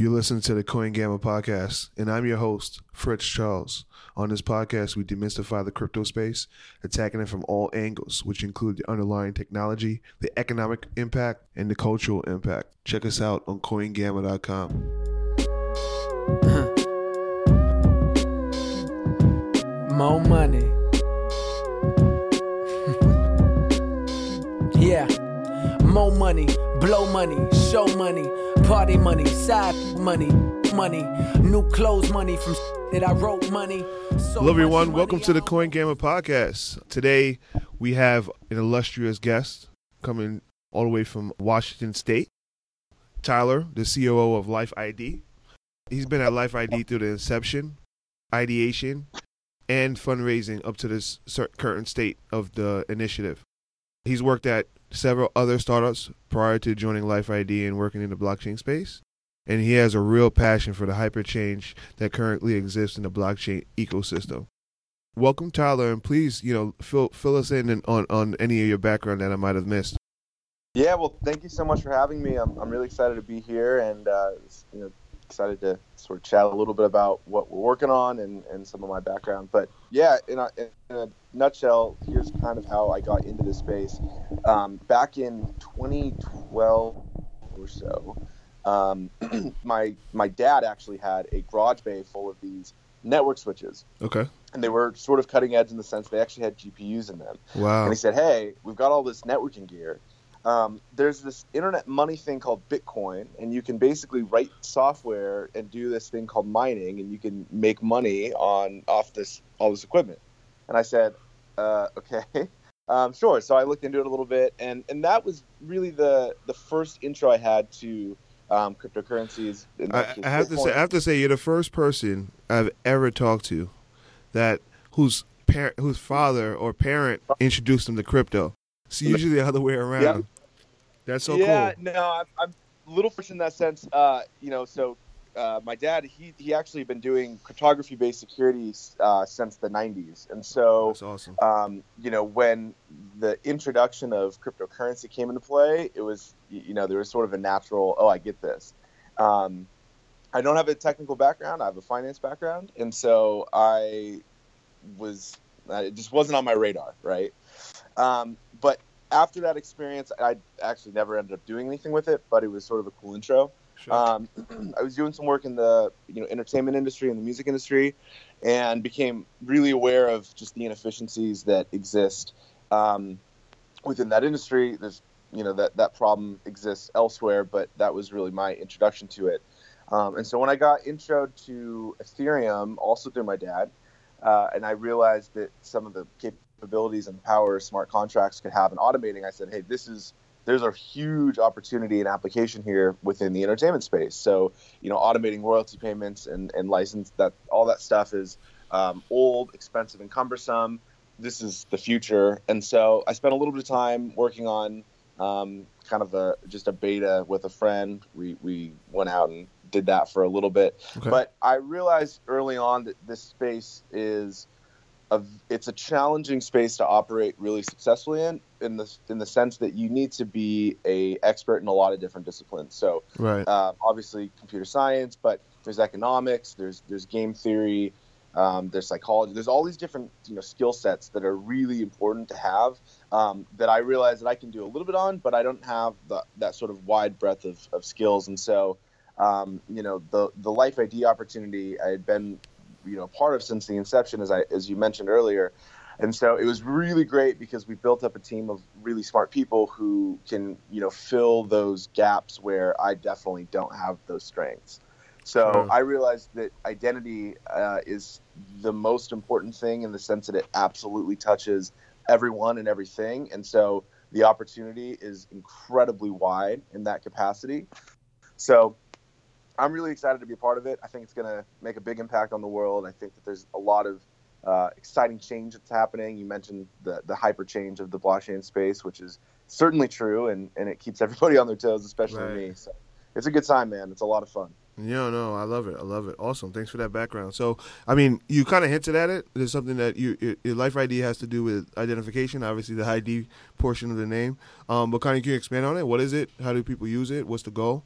You listen to the Coin Gamma podcast, and I'm your host, Fritz Charles. On this podcast, we demystify the crypto space, attacking it from all angles, which include the underlying technology, the economic impact, and the cultural impact. Check us out on CoinGamma.com. More money. yeah. More money, blow money, show money, party money, side money, money, new clothes money from that I wrote money. So Hello, everyone. much Welcome to the Coin Gamma podcast. Today, we have an illustrious guest coming all the way from Washington State, Tyler, the COO of Life ID. He's been at Life ID through the inception, ideation, and fundraising up to this current state of the initiative. He's worked at several other startups prior to joining Life ID and working in the blockchain space. And he has a real passion for the hyper change that currently exists in the blockchain ecosystem. Welcome, Tyler, and please, you know, fill fill us in on on any of your background that I might have missed. Yeah, well, thank you so much for having me. I'm, I'm really excited to be here and, uh, you know, excited to sort of chat a little bit about what we're working on and, and some of my background. But yeah, in a, in a nutshell, here's kind of how I got into this space. Um, back in 2012 or so, um, my my dad actually had a garage bay full of these network switches, Okay. and they were sort of cutting edge in the sense they actually had GPUs in them. Wow. And he said, "Hey, we've got all this networking gear. Um, there's this internet money thing called Bitcoin, and you can basically write software and do this thing called mining, and you can make money on off this all this equipment." And I said, uh, "Okay, um, sure." So I looked into it a little bit, and and that was really the the first intro I had to um, cryptocurrencies. I, I have to say, I have to say, you're the first person I've ever talked to that whose parent, whose father or parent introduced them to crypto. It's usually the other way around. Yeah. That's so yeah, cool. no, I'm, I'm a little fortunate in that sense. Uh, you know, so uh, my dad, he he actually been doing cryptography-based security uh, since the '90s, and so That's awesome. um, you know when the introduction of cryptocurrency came into play, it was you know there was sort of a natural, oh, I get this. Um, I don't have a technical background; I have a finance background, and so I was it just wasn't on my radar, right? Um, but after that experience, I actually never ended up doing anything with it, but it was sort of a cool intro. Sure. Um, I was doing some work in the you know entertainment industry and the music industry, and became really aware of just the inefficiencies that exist um, within that industry. There's you know that that problem exists elsewhere, but that was really my introduction to it. Um, and so when I got intro to Ethereum, also through my dad, uh, and I realized that some of the capabilities and power smart contracts could have in automating, I said, hey, this is there's a huge opportunity and application here within the entertainment space. So, you know, automating royalty payments and, and license that all that stuff is um, old, expensive, and cumbersome. This is the future. And so I spent a little bit of time working on um, kind of a just a beta with a friend. We, we went out and did that for a little bit. Okay. But I realized early on that this space is a, it's a challenging space to operate really successfully in in the in the sense that you need to be a expert in a lot of different disciplines. So right. uh, obviously computer science, but there's economics, there's there's game theory, um, there's psychology. There's all these different you know skill sets that are really important to have. Um, that I realize that I can do a little bit on, but I don't have the, that sort of wide breadth of, of skills. And so, um, you know, the the Life ID opportunity I had been you know part of since the inception, as I as you mentioned earlier. And so it was really great because we built up a team of really smart people who can, you know, fill those gaps where I definitely don't have those strengths. So Sure. I realized that identity uh, is the most important thing in the sense that it absolutely touches everyone and everything. And so the opportunity is incredibly wide in that capacity. So I'm really excited to be a part of it. I think it's going to make a big impact on the world. I think that there's a lot of uh, exciting change that's happening. You mentioned the the hyper change of the blockchain space, which is certainly true, and, and it keeps everybody on their toes, especially Right. me. So it's a good time, man. It's a lot of fun. Yeah, no, I love it. I love it. Awesome. Thanks for that background. So, I mean, you kind of hinted at it. There's something that you your, your life ID has to do with identification. Obviously, the ID portion of the name. Um, but kind of can you expand on it? What is it? How do people use it? What's the goal?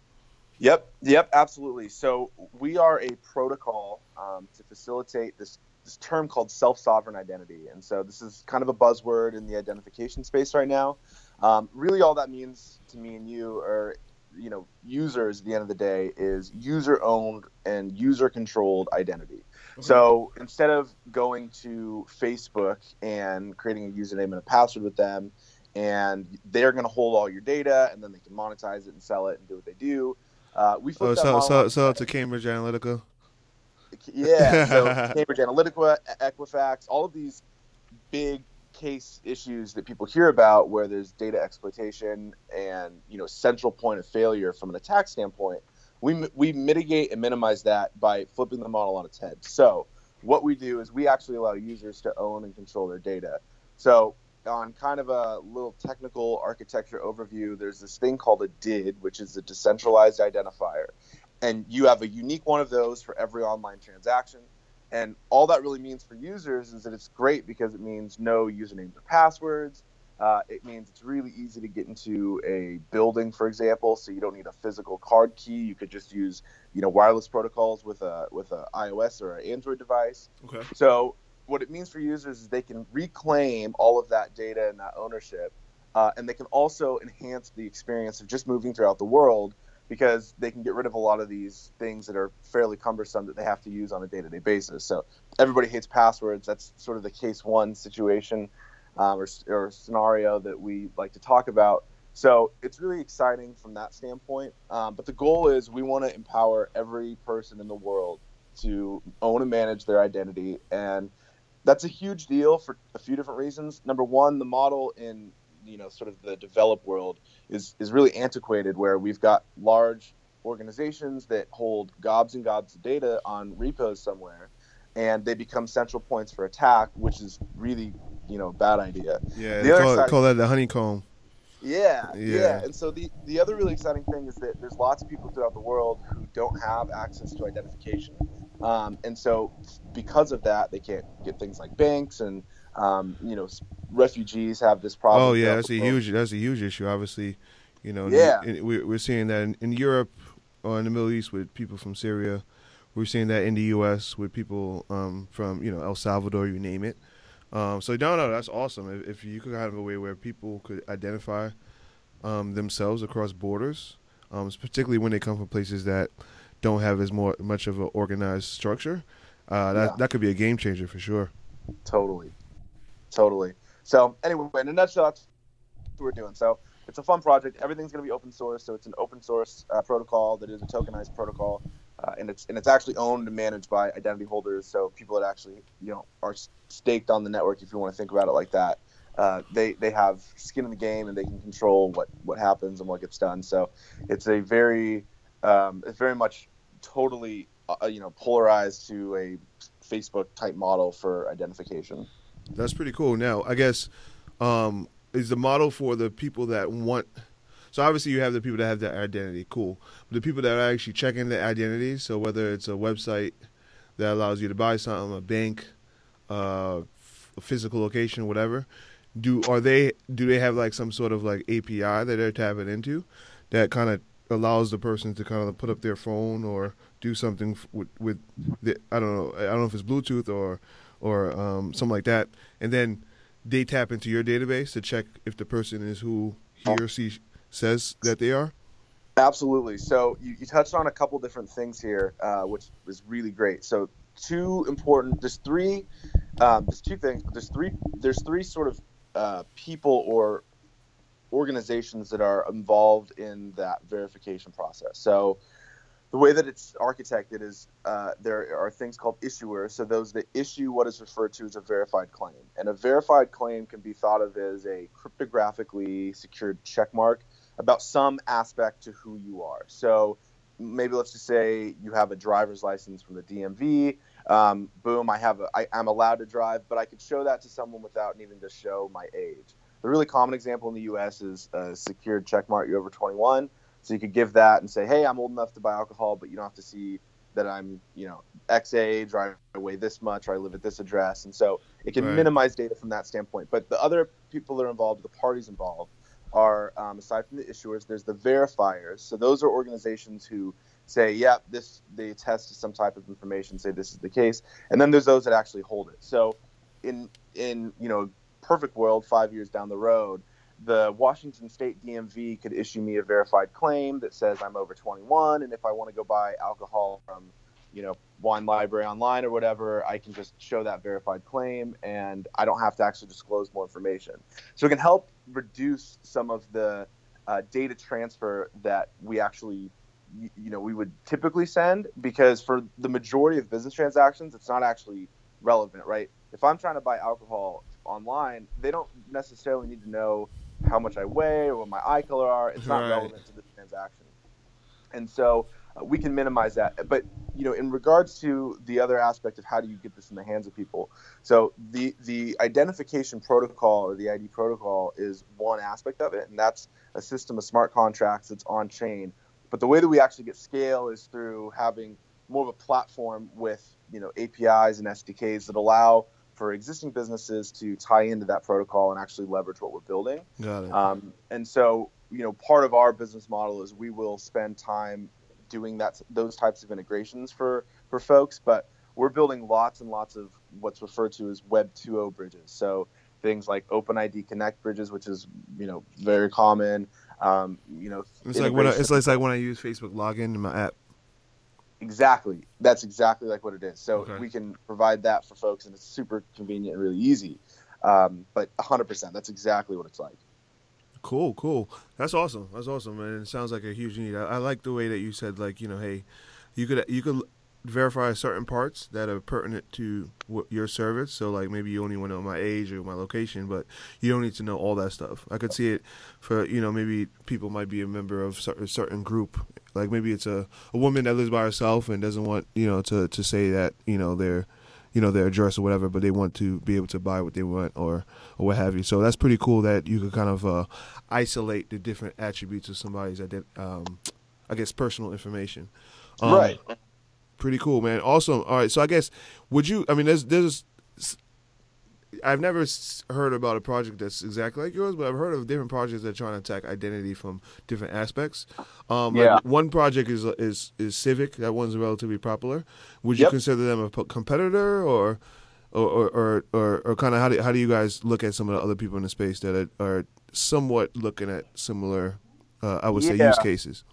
Yep, yep, absolutely. So we are a protocol um, to facilitate this this term called self-sovereign identity, and so this is kind of a buzzword in the identification space right now. Um, really, all that means to me and you are, you know, users. At the end of the day, is user-owned and user-controlled identity. So instead of going to Facebook and creating a username and a password with them, and they're going to hold all your data, and then they can monetize it and sell it and do what they do. Uh, we Oh, flipped that so so so to Cambridge Analytica. yeah, so Cambridge Analytica, Equifax, all of these big case issues that people hear about where there's data exploitation and you know central point of failure from an attack standpoint we, we mitigate and minimize that by flipping the model on its head. So what we do is we actually allow users to own and control their data. So on kind of a little technical architecture overview there's this thing called a DID which is a decentralized identifier and you have a unique one of those for every online transaction. And all that really means for users is that it's great because it means no usernames or passwords. Uh, it means it's really easy to get into a building, for example, so you don't need a physical card key. You could just use, you know, wireless protocols with a with a iOS or an Android device. Okay. So what it means for users is they can reclaim all of that data and that ownership, uh, and they can also enhance the experience of just moving throughout the world because they can get rid of a lot of these things that are fairly cumbersome that they have to use on a day-to-day basis. So everybody hates passwords. That's sort of the case one situation um, or, or scenario that we like to talk about. So it's really exciting from that standpoint. Um, but the goal is we want to empower every person in the world to own and manage their identity, and that's a huge deal for a few different reasons. Number one, the model in you know sort of the developed world is is really antiquated, where we've got large organizations that hold gobs and gobs of data on repos somewhere, and they become central points for attack, which is really you know bad idea. Yeah, call, side- call that the honeycomb. Yeah, Yeah. yeah, And so the the other really exciting thing is that there's lots of people throughout the world who don't have access to identification, um, and so because of that, they can't get things like banks and um, you know refugees have this problem. Oh yeah, that's a huge that's a huge issue. Obviously, you know. Yeah. in- we're we're seeing that in, in Europe or in the Middle East with people from Syria. We're seeing that in the U.S. with people um, from you know El Salvador, you name it. Um, so no, no, that's awesome. If, if you could have a way where people could identify um, themselves across borders, um, particularly when they come from places that don't have as more much of an organized structure, uh, that Yeah. that could be a game changer for sure. Totally, totally. So anyway, in a nutshell, that's what we're doing. So it's a fun project. Everything's going to be open source. So it's an open source uh, protocol that is a tokenized protocol, uh, and it's and it's actually owned and managed by identity holders. So people that actually you know are staked on the network, if you want to think about it like that. Uh, they they have skin in the game and they can control what what happens and what gets done. So it's a very um, it's very much totally uh, you know polarized to a Facebook type model for identification. That's pretty cool. Now, I guess um, is the model for the people that want. So obviously, you have the people that have their identity. Cool. But the people that are actually checking their identity. So whether it's a website that allows you to buy something, a bank, uh, a physical location, whatever. Do are they? Do they have like some sort of like API that they're tapping into that kind of allows the person to kind of put up their phone or do something with with the, I don't know I don't know if it's Bluetooth or or um, something like that, and then they tap into your database to check if the person is who he or she says that they are. Absolutely. So you, you touched on a couple different things here, uh, which is really great. So two important. There's three. Um, there's two things. There's three. There's three sort of uh, people or organizations that are involved in that verification process. So the way that it's architected is uh, there are things called issuers. So those that issue what is referred to as a verified claim, and a verified claim can be thought of as a cryptographically secured checkmark about some aspect to who you are. So maybe let's just say you have a driver's license from the DMV. Um, boom, I have a, I, I'm allowed to drive, but I could show that to someone without needing to show my age. The really common example in the U.S. is a secured checkmark. You're over 21, so you could give that and say, "Hey, I'm old enough to buy alcohol, but you don't have to see that I'm, you know, X age, or I weigh this much, or I live at this address." And so it can Right. minimize data from that standpoint. But the other people that are involved, the parties involved, are um, aside from the issuers, there's the verifiers. So those are organizations who say, "Yep, yeah, this they attest to some type of information, say this is the case," and then there's those that actually hold it. So in in you know perfect world, five years down the road, the Washington State DMV could issue me a verified claim that says I'm over 21, and if I want to go buy alcohol from, you know, Wine Library online or whatever, I can just show that verified claim, and I don't have to actually disclose more information. So it can help reduce some of the uh, data transfer that we actually, you, you know, we would typically send because for the majority of business transactions, it's not actually relevant, right? If I'm trying to buy alcohol online, they don't necessarily need to know how much I weigh or what my eye color are. It's not right. relevant to the transaction. And so uh, we can minimize that. But you know, in regards to the other aspect of how do you get this in the hands of people, so the the identification protocol or the ID protocol is one aspect of it, and that's a system of smart contracts that's on chain. But the way that we actually get scale is through having more of a platform with you know APIs and SDKs that allow for existing businesses to tie into that protocol and actually leverage what we're building. Got it. Um, and so, you know, part of our business model is we will spend time doing that those types of integrations for for folks, but we're building lots and lots of what's referred to as Web 2.0 bridges. So things like OpenID Connect bridges, which is you know very common. Um, you know, it's like when I, it's, like, when I use Facebook login in my app. Exactly. That's exactly like what it is. So okay. we can provide that for folks, and it's super convenient and really easy. Um, but 100%, that's exactly what it's like. Cool, cool. That's awesome. That's awesome, and it sounds like a huge need. I, I like the way that you said, like, you know, hey, you could you could verify certain parts that are pertinent to your service. So, like, maybe you only want to know my age or my location, but you don't need to know all that stuff. I could see it for, you know, maybe people might be a member of a certain group. Like, maybe it's a, a woman that lives by herself and doesn't want, you know, to, to say that, you know, they're, you know, their address or whatever, but they want to be able to buy what they want or, or what have you. So that's pretty cool that you could kind of uh, isolate the different attributes of somebody's, um, I guess, personal information. Um, right pretty cool, man. Awesome. All right, so I guess would you? I mean, there's there's I've never heard about a project that's exactly like yours, but I've heard of different projects that are trying to attack identity from different aspects. Um, yeah. Like one project is is is Civic. That one's relatively popular. Would you yep. consider them a competitor, or or or or, or, or kind of how do how do you guys look at some of the other people in the space that are, are somewhat looking at similar, uh, I would yeah. say, use cases?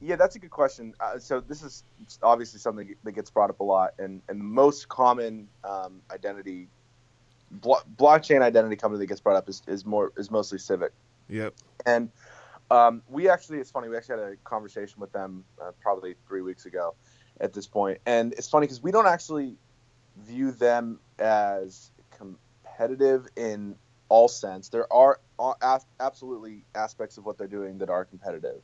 Yeah, that's a good question. Uh, so this is obviously something that gets brought up a lot, and and the most common um, identity blo- blockchain identity company that gets brought up is, is more is mostly Civic. Yep. And um, we actually, it's funny. We actually had a conversation with them uh, probably three weeks ago, at this point, and it's funny because we don't actually view them as competitive in all sense. There are uh, absolutely aspects of what they're doing that are competitive.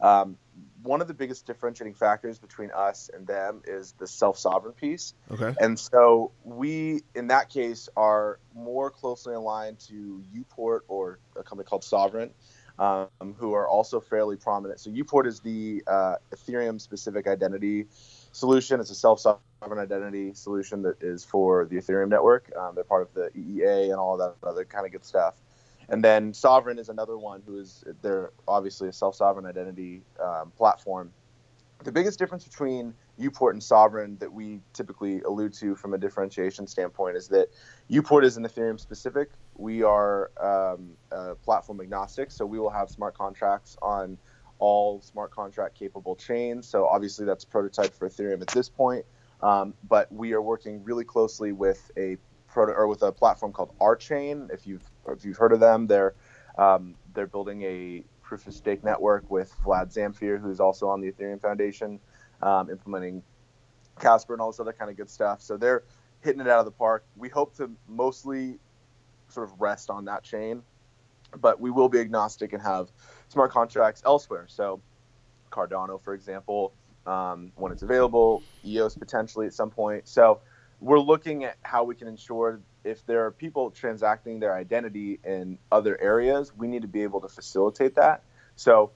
Um, one of the biggest differentiating factors between us and them is the self-sovereign piece. Okay. And so we, in that case, are more closely aligned to uPort or a company called Sovrin, um, who are also fairly prominent. So uPort is the uh, Ethereum-specific identity solution. It's a self-sovereign identity solution that is for the Ethereum network. Um, they're part of the EEA and all that other kind of good stuff. And then Sovrin is another one who is they're obviously a self-sovereign identity um, platform. The biggest difference between uPort and Sovrin that we typically allude to from a differentiation standpoint is that uPort is an Ethereum specific. We are um, platform agnostic, so we will have smart contracts on all smart contract capable chains. So obviously that's a prototype for Ethereum at this point. Um, but we are working really closely with a proto or with a platform called RChain. If you've if you've heard of them, they're um, they're building a proof of stake network with Vlad Zamfir, who's also on the Ethereum Foundation, um, implementing Casper and all this other kind of good stuff. So they're hitting it out of the park. We hope to mostly sort of rest on that chain, but we will be agnostic and have smart contracts elsewhere. So Cardano, for example, um, when it's available, EOS potentially at some point. So we're looking at how we can ensure if there are people transacting their identity in other areas, we need to be able to facilitate that. So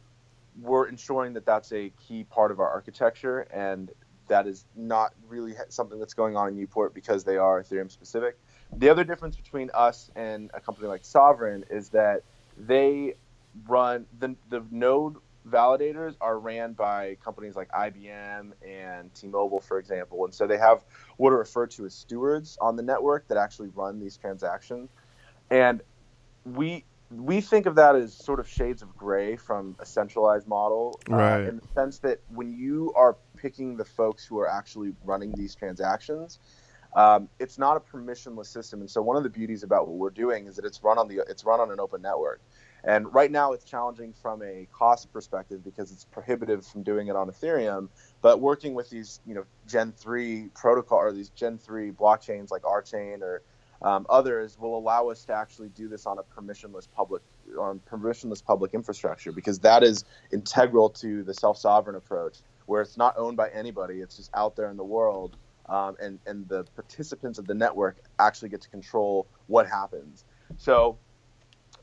we're ensuring that that's a key part of our architecture, and that is not really something that's going on in uPort because they are Ethereum specific. The other difference between us and a company like Sovrin is that they run the the node validators are ran by companies like IBM and T-Mobile, for example, and so they have what are referred to as stewards on the network that actually run these transactions, and we we think of that as sort of shades of gray from a centralized model, right. uh, in the sense that when you are picking the folks who are actually running these transactions, um, it's not a permissionless system. And so one of the beauties about what we're doing is that it's run on the it's run on an open network. And right now it's challenging from a cost perspective because it's prohibitive from doing it on Ethereum. But working with these, you know, Gen 3 protocol or these Gen 3 blockchains like RChain or um, others will allow us to actually do this on a permissionless public on permissionless public infrastructure because that is integral to the self-sovereign approach where it's not owned by anybody it's just out there in the world um, and and the participants of the network actually get to control what happens so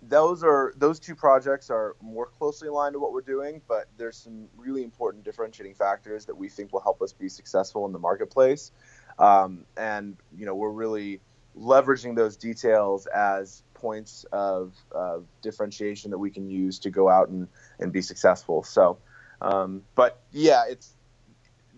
those are those two projects are more closely aligned to what we're doing but there's some really important differentiating factors that we think will help us be successful in the marketplace um, and you know we're really leveraging those details as points of, of, differentiation that we can use to go out and, and be successful. So, um, but yeah, it's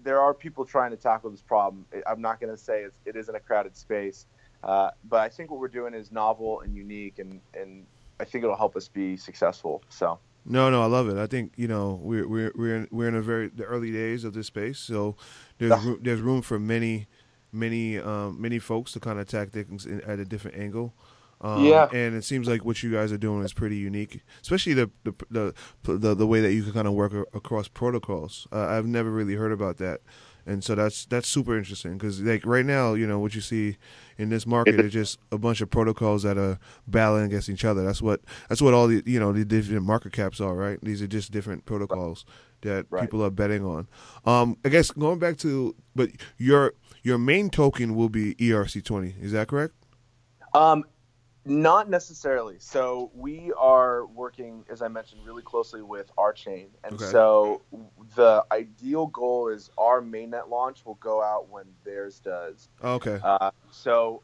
there are people trying to tackle this problem. I'm not going to say it's, it isn't a crowded space, uh, but I think what we're doing is novel and unique, and, and I think it'll help us be successful. So. No, no, I love it. I think you know we're we're we're in, we're in a very the early days of this space, so there's yeah. room, there's room for many many um, many folks to kind of attack things in, at a different angle. Um, yeah, and it seems like what you guys are doing is pretty unique, especially the the the the, the way that you can kind of work across protocols. Uh, I've never really heard about that, and so that's that's super interesting because like right now, you know, what you see in this market is just a bunch of protocols that are battling against each other. That's what that's what all the you know the different market caps are, right? These are just different protocols that right. people are betting on. Um, I guess going back to, but your your main token will be ERC20. Is that correct? Um, not necessarily. So we are working, as I mentioned, really closely with RChain, and okay. so the ideal goal is our mainnet launch will go out when theirs does. Okay. Uh, so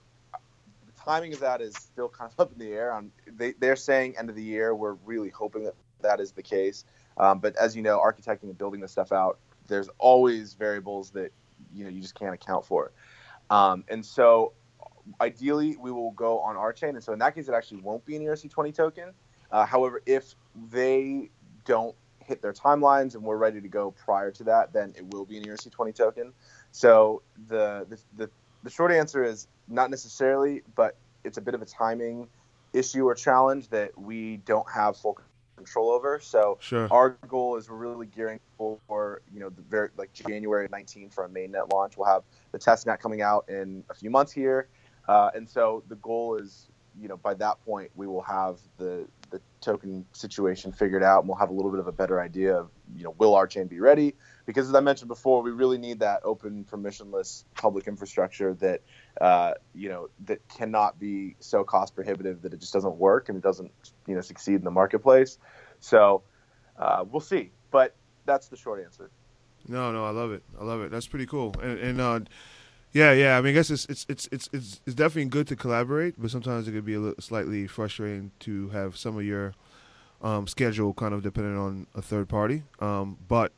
the timing of that is still kind of up in the air. On they they're saying end of the year. We're really hoping that that is the case. Um, but as you know, architecting and building this stuff out, there's always variables that you know you just can't account for. Um, and so, ideally, we will go on RChain, and so in that case, it actually won't be an ERC20 token. Uh, however, if they don't hit their timelines and we're ready to go prior to that, then it will be an ERC20 token. So the the, the, the short answer is not necessarily, but it's a bit of a timing issue or challenge that we don't have full control over. So sure. our goal is we're really gearing for you know the very like January 19 for a mainnet launch. We'll have the testnet coming out in a few months here, uh, and so the goal is you know by that point we will have the the token situation figured out and we'll have a little bit of a better idea of you know will RChain be ready? Because as i mentioned before we really need that open permissionless public infrastructure that uh, you know that cannot be so cost prohibitive that it just doesn't work and it doesn't you know succeed in the marketplace. So uh, we'll see. But that's the short answer. No no i love it. I love it. That's pretty cool. And, and uh, yeah, yeah. I mean, I guess it's it's it's it's it's, it's definitely good to collaborate, but sometimes it could be a little slightly frustrating to have some of your um, schedule kind of dependent on a third party. Um, but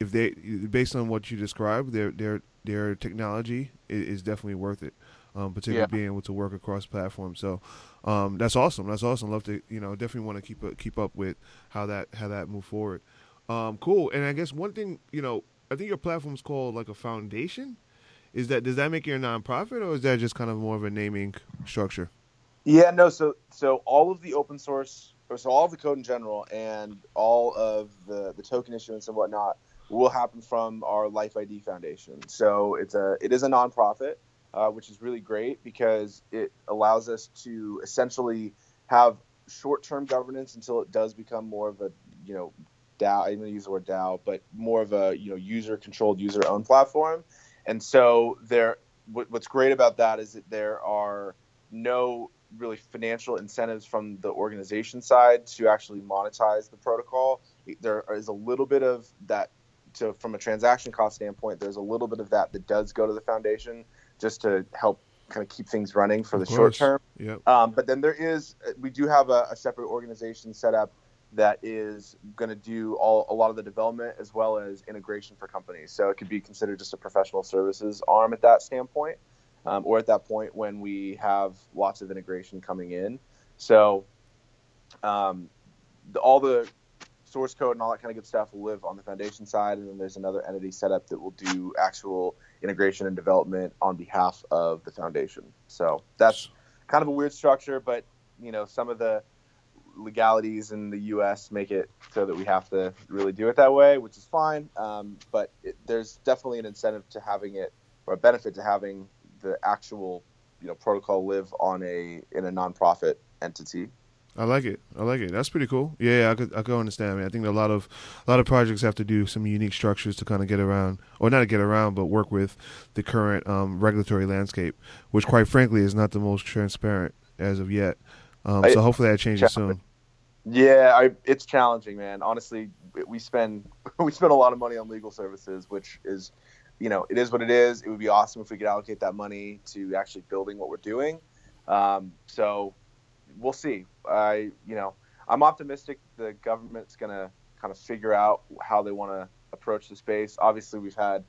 if they, based on what you described, their their their technology is, is definitely worth it. Um, particularly yeah. being able to work across platforms. So um, that's awesome. That's awesome. Love to you know definitely want to keep up, keep up with how that how that move forward. Um, cool. And I guess one thing you know I think your platform is called like a foundation. Is that does that make you a nonprofit, or is that just kind of more of a naming structure? Yeah, no. So so all of the open source, or so all of the code in general, and all of the the token issuance and whatnot will happen from our Life ID Foundation. So it's a it is a nonprofit, uh, which is really great because it allows us to essentially have short-term governance until it does become more of a you know DAO. I'm going to use the word DAO, but more of a you know user-controlled, user-owned platform. And so there, what's great about that is that there are no really financial incentives from the organization side to actually monetize the protocol. There is a little bit of that to from a transaction cost standpoint. There's a little bit of that that does go to the foundation just to help kind of keep things running for the short term. Yep. Um, but then there is we do have a, a separate organization set up that is going to do all a lot of the development as well as integration for companies. So it could be considered just a professional services arm at that standpoint, um, or at that point when we have lots of integration coming in. So um, the, all the source code and all that kind of good stuff will live on the foundation side, and then there's another entity set up that will do actual integration and development on behalf of the foundation. So that's kind of a weird structure, but you know some of the legalities in the U.S. make it so that we have to really do it that way, which is fine. Um, but it, there's definitely an incentive to having it, or a benefit to having the actual, you know, protocol live on a in a nonprofit entity. I like it. I like it. That's pretty cool. Yeah, I could I could understand. I mean, I think a lot of a lot of projects have to do some unique structures to kind of get around, or not to get around, but work with the current um, regulatory landscape, which, quite frankly, is not the most transparent as of yet. Um, so hopefully that changes soon. Yeah, I, it's challenging, man. Honestly, we spend we spend a lot of money on legal services, which is, you know, it is what it is. It would be awesome if we could allocate that money to actually building what we're doing. Um, so we'll see. I, you know, I'm optimistic the government's going to kind of figure out how they want to approach the space. Obviously, we've had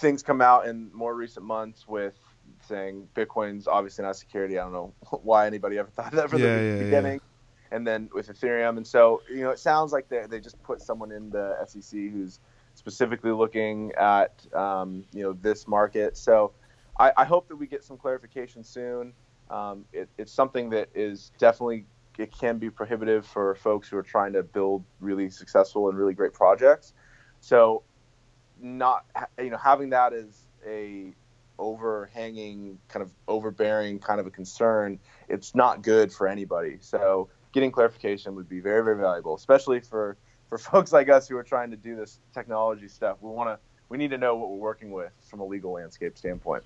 things come out in more recent months with saying Bitcoin's obviously not security. I don't know why anybody ever thought that from yeah, the yeah, beginning. Yeah. And then with Ethereum, and so you know, it sounds like they they just put someone in the SEC who's specifically looking at um, you know this market. So I, I, hope that we get some clarification soon. Um, it, it's something that is definitely it can be prohibitive for folks who are trying to build really successful and really great projects. So not you know having that as a overhanging, kind of overbearing kind of a concern, it's not good for anybody. So getting clarification would be very, very valuable, especially for, for folks like us who are trying to do this technology stuff. We want to, we need to know what we're working with from a legal landscape standpoint.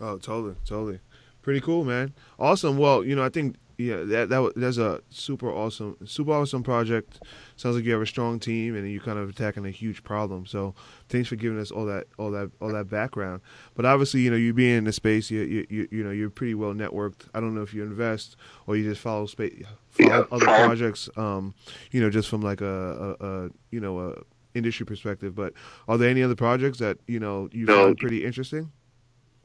Oh, totally, totally. Pretty cool, man. Awesome. Well, you know, I think yeah, that that that's a super awesome, super awesome project. Sounds like you have a strong team and you're kind of attacking a huge problem. So, thanks for giving us all that, all that, all that background. But obviously, you know, you being in the space, you, you, you, you know, you're pretty well networked. I don't know if you invest or you just follow space, follow other projects. Um, you know, just from like a, a, a you know, a industry perspective. But are there any other projects that you know you found pretty interesting?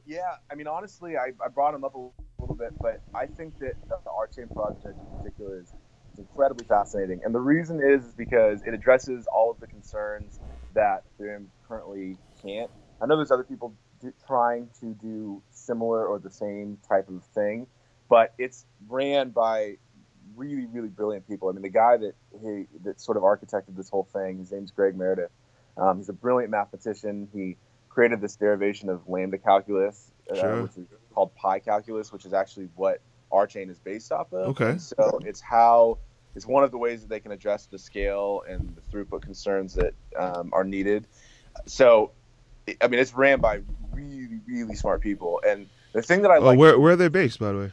Yeah, I mean, honestly, I, I brought them up a little bit, but I think that the RChain project in particular is, is incredibly fascinating. And the reason is because it addresses all of the concerns that Ethereum currently can't. I know there's other people do, trying to do similar or the same type of thing, but it's ran by really, really brilliant people. I mean, the guy that he that sort of architected this whole thing, his name's Greg Meredith. Um, he's a brilliant mathematician. He created this derivation of lambda calculus, uh, sure. which is called pi calculus, which is actually what RChain is based off of. Okay. And so it's how it's one of the ways that they can address the scale and the throughput concerns that um, are needed. So, I mean, it's ran by really, really smart people. And the thing that I oh, like, where where are they based, by the way?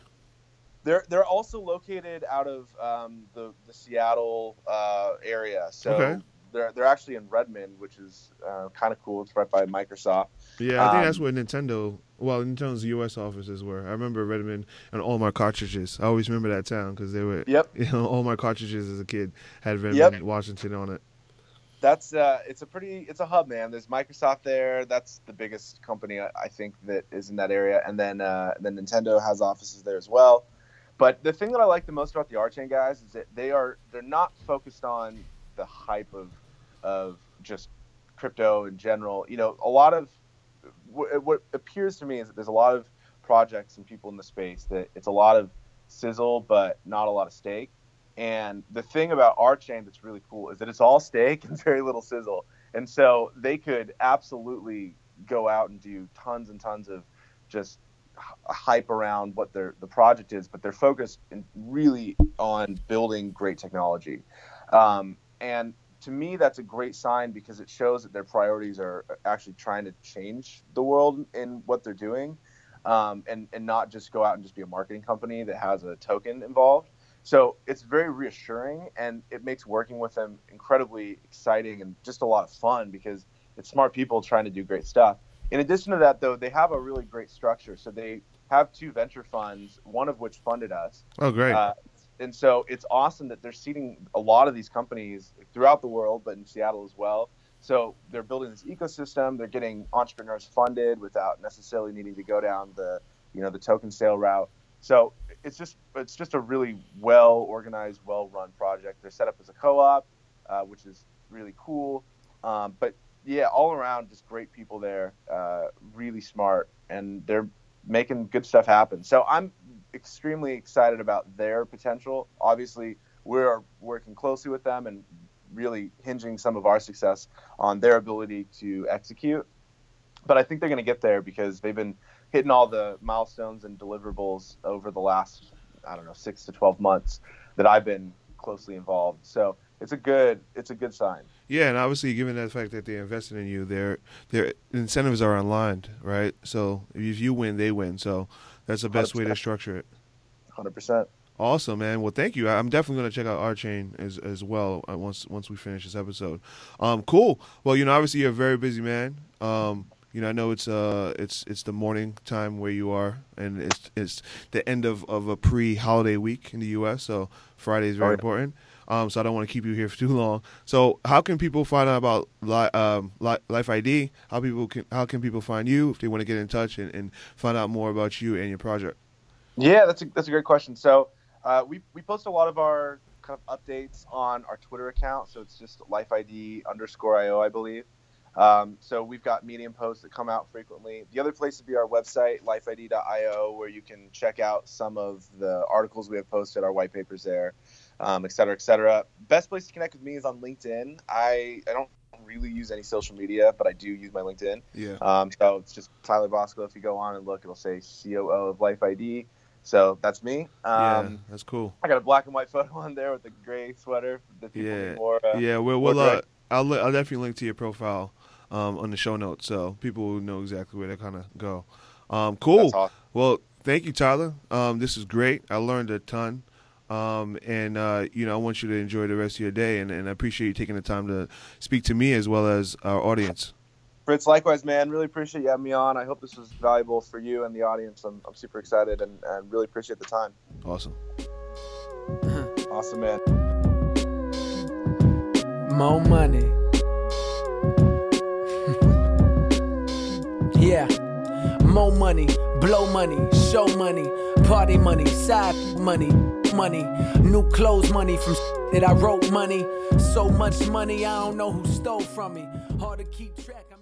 They're they're also located out of um, the the Seattle uh, area. So okay they're they're actually in Redmond, which is uh, kind of cool. It's right by Microsoft. Yeah, I think um, that's where Nintendo. Well, Nintendo's U.S. offices were. I remember Redmond and all my cartridges. I always remember that town because they were. Yep. You know, all my cartridges as a kid had Redmond, yep. Washington on it. That's uh, it's a pretty, it's a hub, man. There's Microsoft there. That's the biggest company I, I think that is in that area, and then uh, then Nintendo has offices there as well. But the thing that I like the most about the RChain guys is that they are they're not focused on the hype of of just crypto in general. You know, a lot of what appears to me is that there's a lot of projects and people in the space that it's a lot of sizzle but not a lot of stake. And the thing about RChain that's really cool is that it's all stake and very little sizzle. And so they could absolutely go out and do tons and tons of just hype around what their the project is, but they're focused really on building great technology. Um, and to me, that's a great sign because it shows that their priorities are actually trying to change the world in what they're doing, um, and and not just go out and just be a marketing company that has a token involved. So it's very reassuring, and it makes working with them incredibly exciting and just a lot of fun because it's smart people trying to do great stuff. In addition to that, though, they have a really great structure. So they have two venture funds, one of which funded us. Oh, great! Uh, and so it's awesome that they're seeding a lot of these companies throughout the world, but in Seattle as well. So they're building this ecosystem. They're getting entrepreneurs funded without necessarily needing to go down the you know the token sale route. So it's just it's just a really well organized, well run project. They're set up as a co-op, uh, which is really cool. Um, but yeah, all around, just great people there, uh, really smart, and they're making good stuff happen. So I'm extremely excited about their potential. Obviously, we're working closely with them and really hinging some of our success on their ability to execute. But I think they're going to get there because they've been hitting all the milestones and deliverables over the last, I don't know, six to 12 months that I've been closely involved. So it's a good, it's a good sign. Yeah, and obviously, given the fact that they invested in you, their their incentives are aligned, right? So if you win, they win. So that's the best 100%. way to structure it. Hundred percent. Awesome, man. Well, thank you. I'm definitely going to check out RChain as as well uh, once once we finish this episode. Um, cool. Well, you know, obviously you're a very busy man. Um, you know, I know it's uh it's it's the morning time where you are, and it's it's the end of, of a pre holiday week in the U.S. So Friday is very oh, yeah. important. Um, so I don't want to keep you here for too long. So how can people find out about li- um, li- Life ID? How people can how can people find you if they want to get in touch and, and find out more about you and your project? Yeah, that's a that's a great question. So uh, we we post a lot of our kind of updates on our Twitter account. So it's just Life ID underscore IO, I believe. Um, so we've got Medium posts that come out frequently. The other place would be our website, lifeid.io, where you can check out some of the articles we have posted, our white papers there, um, et cetera, et cetera. Best place to connect with me is on LinkedIn. I, I don't really use any social media, but I do use my LinkedIn. Yeah. Um, so it's just Tyler Boscolo. If you go on and look, it'll say COO of Life ID. So that's me. Um, yeah, that's cool. I got a black and white photo on there with a gray sweater. yeah, more, uh, yeah. Well, we'll uh, I'll I'll definitely link to your profile um, on the show notes, so people will know exactly where to kind of go. Um, cool. Awesome. Well, thank you, Tyler. Um, this is great. I learned a ton. Um, and uh, you know, I want you to enjoy the rest of your day, and, and I appreciate you taking the time to speak to me as well as our audience. Fritz, likewise, man. Really appreciate you having me on. I hope this was valuable for you and the audience. I'm, I'm super excited and, and really appreciate the time. Awesome. awesome, man. More money. Yeah. More money, blow money, show money, party money, side money, money, new clothes money from that I wrote money. So much money, I don't know who stole from me. Hard to keep track.